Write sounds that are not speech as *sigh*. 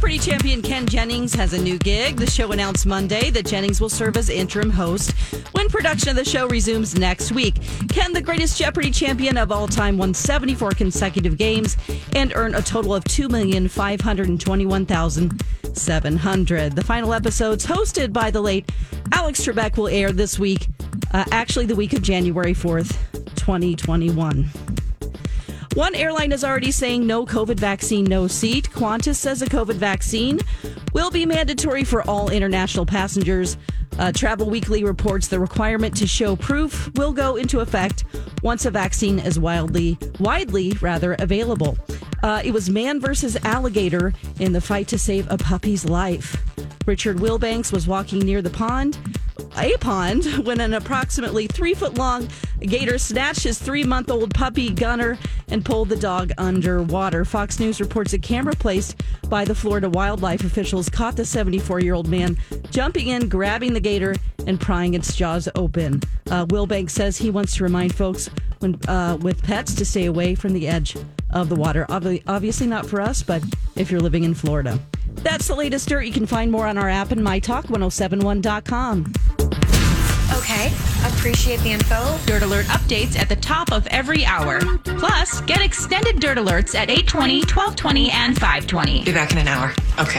Jeopardy champion Ken Jennings has a new gig. The show announced Monday that Jennings will serve as interim host when production of the show resumes next week. Ken, the greatest Jeopardy champion of all time, won 74 consecutive games and earned a total of 2,521,700. The final episodes, hosted by the late Alex Trebek, will air this week, uh, actually the week of January 4th, 2021. One airline is already saying no COVID vaccine, no seat. Qantas says a COVID vaccine will be mandatory for all international passengers. Uh, Travel Weekly reports the requirement to show proof will go into effect once a vaccine is wildly, widely rather available. Uh, it was man versus alligator in the fight to save a puppy's life. Richard Wilbanks was walking near the pond a pond *laughs* when an approximately three foot long gator snatched his three month old puppy Gunner and pulled the dog underwater. Fox News reports a camera placed by the Florida wildlife officials caught the 74 year old man jumping in, grabbing the gator, and prying its jaws open. Uh, Wilbanks says he wants to remind folks when uh, with pets to stay away from the edge of the water. Obviously, not for us, but if you're living in Florida. That's the latest dirt. You can find more on our app and mytalk1071.com. Okay, appreciate the info. Dirt Alert updates at the top of every hour. Plus, get extended Dirt Alerts at 820, 1220, and 520. Be back in an hour. Okay.